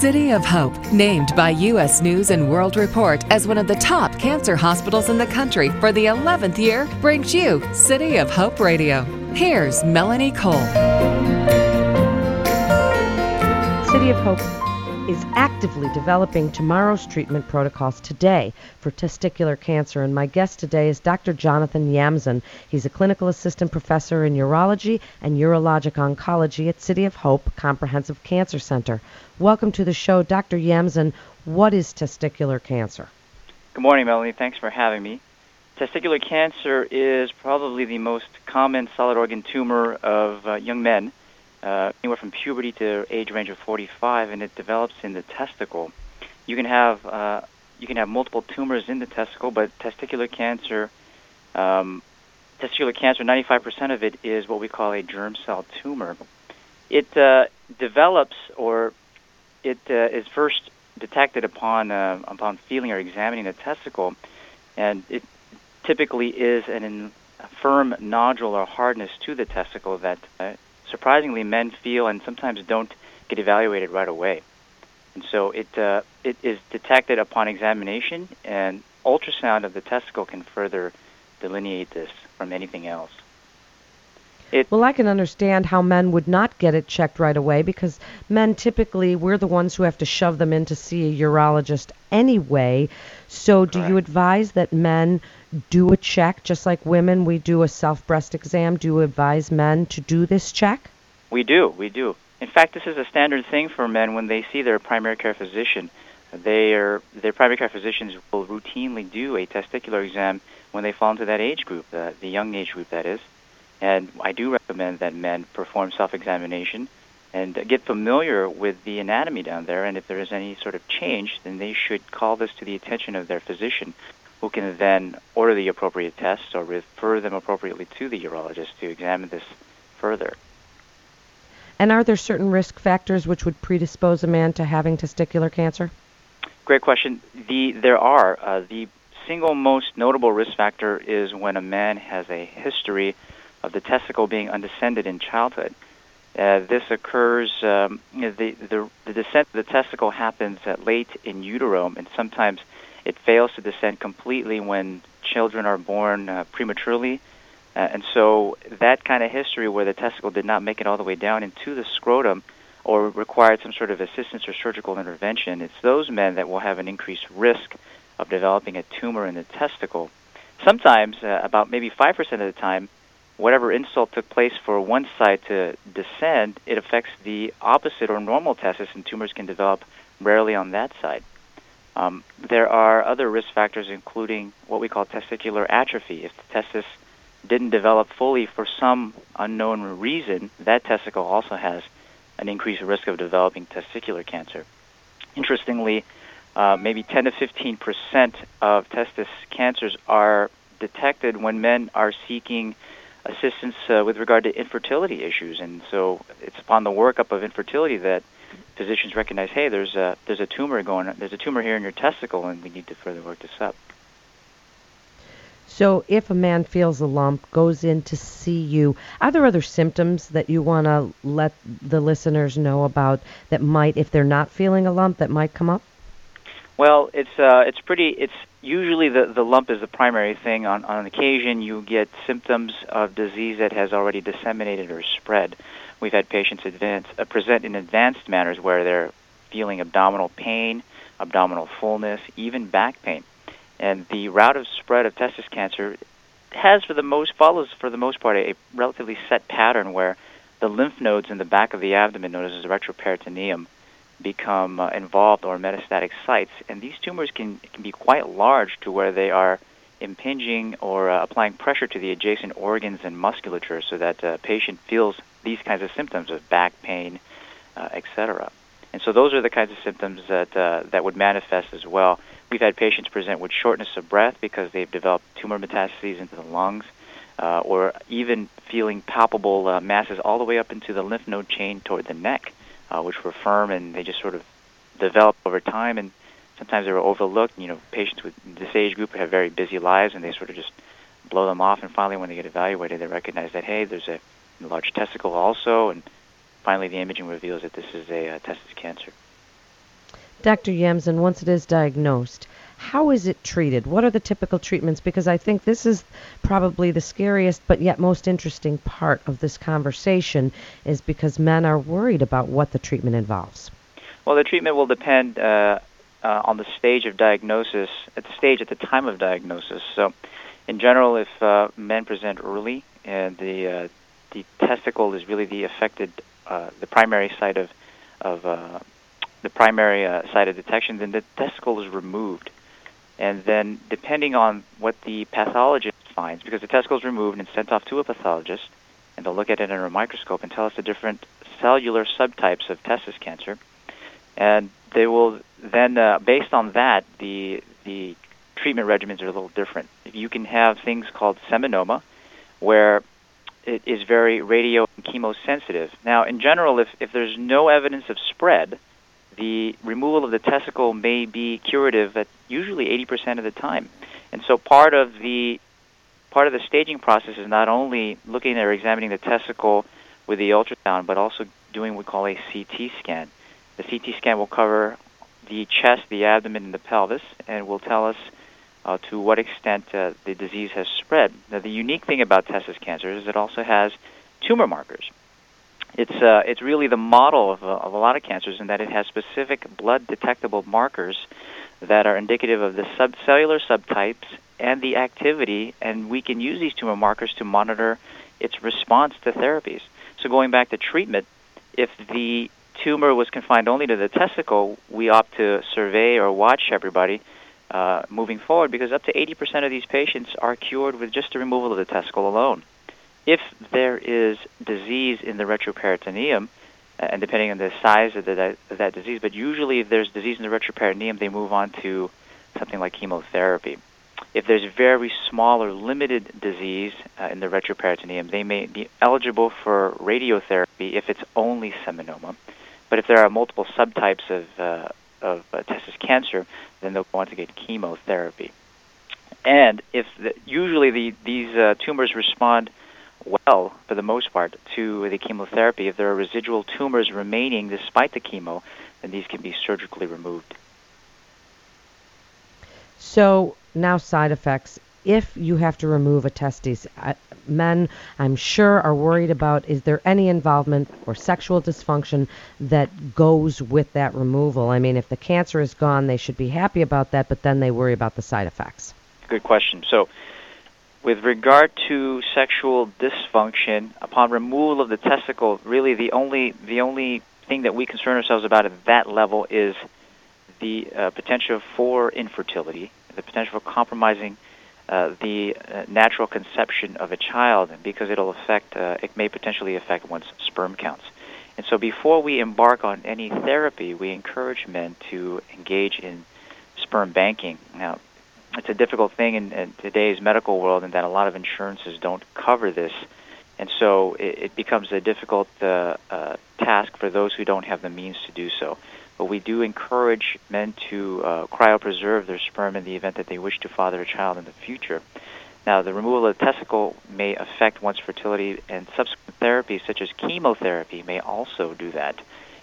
City of Hope, named by U.S. News and World Report as one of the top cancer hospitals in the country for the 11th year, brings you City of Hope Radio. Here's Melanie Cole. City of Hope is actively developing tomorrow's treatment protocols today for testicular cancer. And my guest today is Dr. Jonathan Yamzon. He's a clinical assistant professor in urology and urologic oncology at City of Hope Comprehensive Cancer Center. Welcome to the show, Dr. Yamzon. What is testicular cancer? Good morning, Melanie. Thanks for having me. Testicular cancer is probably the most common solid organ tumor of uh, young men uh, anywhere from puberty to age range of 45, and it develops in the testicle. You can have uh, you can have multiple tumors in the testicle, but testicular cancer, um, testicular cancer, 95% of it is what we call a germ cell tumor. It uh, develops, or it uh, is first detected upon uh, upon feeling or examining the testicle, and it typically is an, a firm nodule or hardness to the testicle that uh, surprisingly, men feel and sometimes don't get evaluated right away. And so it uh, it is detected upon examination, and ultrasound of the testicle can further delineate this from anything else. It well, I can understand how men would not get it checked right away because men typically we're the ones who have to shove them in to see a urologist anyway. So, do you advise that men do a check just like women? We do a self breast exam. Do you advise men to do this check? We do. We do. In fact, this is a standard thing for men when they see their primary care physician. They are, their primary care physicians will routinely do a testicular exam when they fall into that age group, the, the young age group that is. And I do recommend that men perform self-examination and get familiar with the anatomy down there. And if there is any sort of change, then they should call this to the attention of their physician, who can then order the appropriate tests or refer them appropriately to the urologist to examine this further. And are there certain risk factors which would predispose a man to having testicular cancer? Great question. The there are uh, the single most notable risk factor is when a man has a history of the testicle being undescended in childhood. Uh, this occurs, um, the, the, the descent of the testicle happens late in utero, and sometimes it fails to descend completely when children are born uh, prematurely. Uh, and so that kind of history where the testicle did not make it all the way down into the scrotum or required some sort of assistance or surgical intervention, it's those men that will have an increased risk of developing a tumor in the testicle. Sometimes, uh, about maybe 5% of the time, whatever insult took place for one side to descend, it affects the opposite or normal testis, and tumors can develop rarely on that side. Um, there are other risk factors, including what we call testicular atrophy. If the testis didn't develop fully for some unknown reason, that testicle also has an increased risk of developing testicular cancer. Interestingly, uh, maybe 10 to 15 percent of testis cancers are detected when men are seeking assistance uh, with regard to infertility issues. And so it's upon the workup of infertility that physicians recognize, hey, there's a there's a tumor going, there's a tumor here in your testicle, and we need to further work this up. So, if a man feels a lump, goes in to see you, are there other symptoms that you want to let the listeners know about that might, if they're not feeling a lump, that might come up? Well, it's uh, it's pretty. It's usually the, the lump is the primary thing. On, on occasion, you get symptoms of disease that has already disseminated or spread. We've had patients advance, uh, present in advanced manners where they're feeling abdominal pain, abdominal fullness, even back pain. And the route of spread of testis cancer has, for the most, follows for the most part a, relatively set pattern where the lymph nodes in the back of the abdomen, known as the retroperitoneum, become uh, involved or metastatic sites. And these tumors can, can be quite large to where they are impinging or uh, applying pressure to the adjacent organs and musculature so that a patient feels these kinds of symptoms of back pain, uh, etc. And so those are the kinds of symptoms that, uh, that would manifest as well. We've had patients present with shortness of breath because they've developed tumor metastases into the lungs. Uh, or even feeling palpable uh, masses all the way up into the lymph node chain toward the neck uh, which were firm and they just sort of developed over time. And sometimes they were overlooked. You know, patients with this age group have very busy lives, and they sort of just blow them off. And finally, when they get evaluated, they recognize that hey, there's a large testicle also, and finally the imaging reveals that this is a uh, testis cancer. Dr. Yamzon, once it is diagnosed, how is it treated? What are the typical treatments? Because I think this is probably the scariest but yet most interesting part of this conversation is because men are worried about what the treatment involves. Well, the treatment will depend uh, uh, on the stage of diagnosis, at the stage at the time of diagnosis. So, in general, if uh, men present early and the uh, the testicle is really the affected, uh, the primary site of of uh, the primary site of detection, then the testicle is removed and then, depending on what the pathologist finds, because the testicle is removed and sent off to a pathologist, and they'll look at it under a microscope and tell us the different cellular subtypes of testis cancer, and they will then, uh, based on that, the the treatment regimens are a little different. You can have things called seminoma, where it is very radio and chemosensitive. Now, in general, if, if there's no evidence of spread, the removal of the testicle may be curative at usually 80% of the time. And so part of the part of the staging process is not only looking or examining the testicle with the ultrasound, but also doing what we call a CT scan. The CT scan will cover the chest, the abdomen, and the pelvis, and will tell us uh, to what extent uh, the disease has spread. Now, the unique thing about testis cancer is it also has tumor markers it's uh, it's really the model of, uh, of a lot of cancers in that it has specific blood detectable markers that are indicative of the subcellular subtypes and the activity, and we can use these tumor markers to monitor its response to therapies. So going back to treatment, if the tumor was confined only to the testicle, we opt to survey or watch everybody uh, moving forward because up to 80% of these patients are cured with just the removal of the testicle alone if there is disease in the retroperitoneum, uh, and depending on the size of, the, of that disease, but usually if there's disease in the retroperitoneum, they move on to something like chemotherapy. If there's very small or limited disease uh, in the retroperitoneum, they may be eligible for radiotherapy if it's only seminoma. But if there are multiple subtypes of, uh, of uh, testis cancer, then they'll want to get chemotherapy. And if the, usually the, these uh, tumors respond well, for the most part, to the chemotherapy. If there are residual tumors remaining despite the chemo, then these can be surgically removed. So, now side effects. If you have to remove a testes, uh, men, I'm sure, are worried about is there any involvement or sexual dysfunction that goes with that removal? I mean, if the cancer is gone, they should be happy about that, but then they worry about the side effects. Good question. So, with regard to sexual dysfunction, upon removal of the testicle, really the only the only thing that we concern ourselves about at that level is the uh, potential for infertility, the potential for compromising uh, the uh, natural conception of a child, because it'll affect, uh, it may potentially affect one's sperm counts. And so, before we embark on any therapy, we encourage men to engage in sperm banking. Now, it's a difficult thing in, in today's medical world, and that a lot of insurances don't cover this, and so it, it becomes a difficult uh, uh, task for those who don't have the means to do so. But we do encourage men to uh, cryopreserve their sperm in the event that they wish to father a child in the future. Now, the removal of the testicle may affect one's fertility, and subsequent therapies such as chemotherapy may also do that.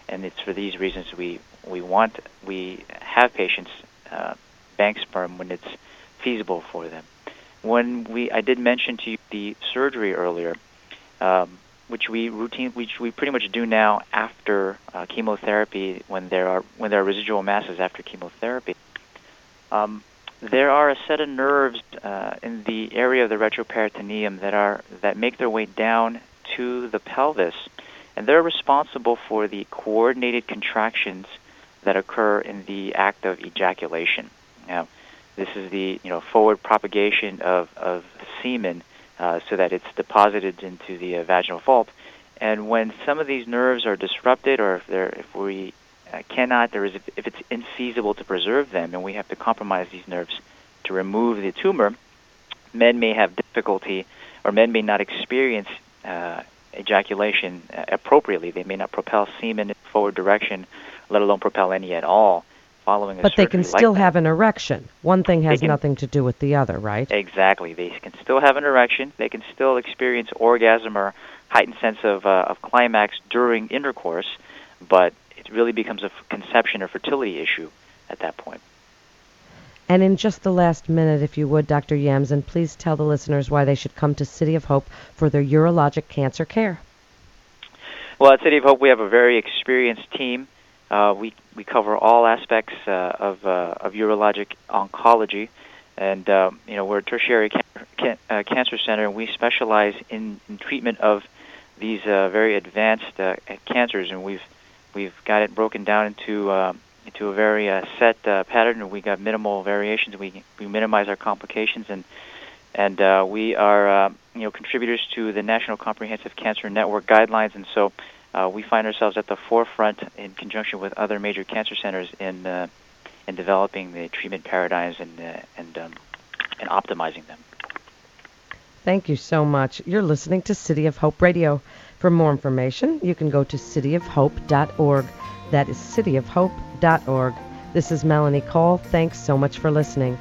And it's for these reasons we we want we have patients uh, bank sperm when it's feasible for them. When we, I did mention to you the surgery earlier, um, which we routine, which we pretty much do now after uh, chemotherapy when there are when there are residual masses after chemotherapy. Um, there are a set of nerves uh, in the area of the retroperitoneum that are that make their way down to the pelvis, and they're responsible for the coordinated contractions that occur in the act of ejaculation. Now, this is the you know forward propagation of, of semen uh, so that it's deposited into the uh, vaginal vault. And when some of these nerves are disrupted, or if, if we uh, cannot, there is if it's infeasible to preserve them, and we have to compromise these nerves to remove the tumor, men may have difficulty, or men may not experience uh, ejaculation uh, appropriately. They may not propel semen in forward direction, let alone propel any at all following a But they can still like have an erection. One thing has can, nothing to do with the other, right? Exactly. They can still have an erection. They can still experience orgasm or heightened sense of uh, of climax during intercourse, but it really becomes a conception or fertility issue at that point. And in just the last minute, if you would, Dr. Yamzon, please tell the listeners why they should come to City of Hope for their urologic cancer care. Well, at City of Hope, we have a very experienced team. Uh, we we cover all aspects uh, of uh, of urologic oncology, and um, you know we're a tertiary can- can- uh, cancer center, and we specialize in, in treatment of these uh, very advanced uh, cancers, and we've we've got it broken down into um, into a very set pattern, and we got minimal variations. We we minimize our complications, and and we are you know contributors to the National Comprehensive Cancer Network guidelines, and so uh, we find ourselves at the forefront in conjunction with other major cancer centers in uh, in developing the treatment paradigms and uh, and um, and optimizing them. Thank you so much. You're listening to City of Hope Radio. For more information, you can go to cityofhope.org. That is cityofhope.org. This is Melanie Cole. Thanks so much for listening.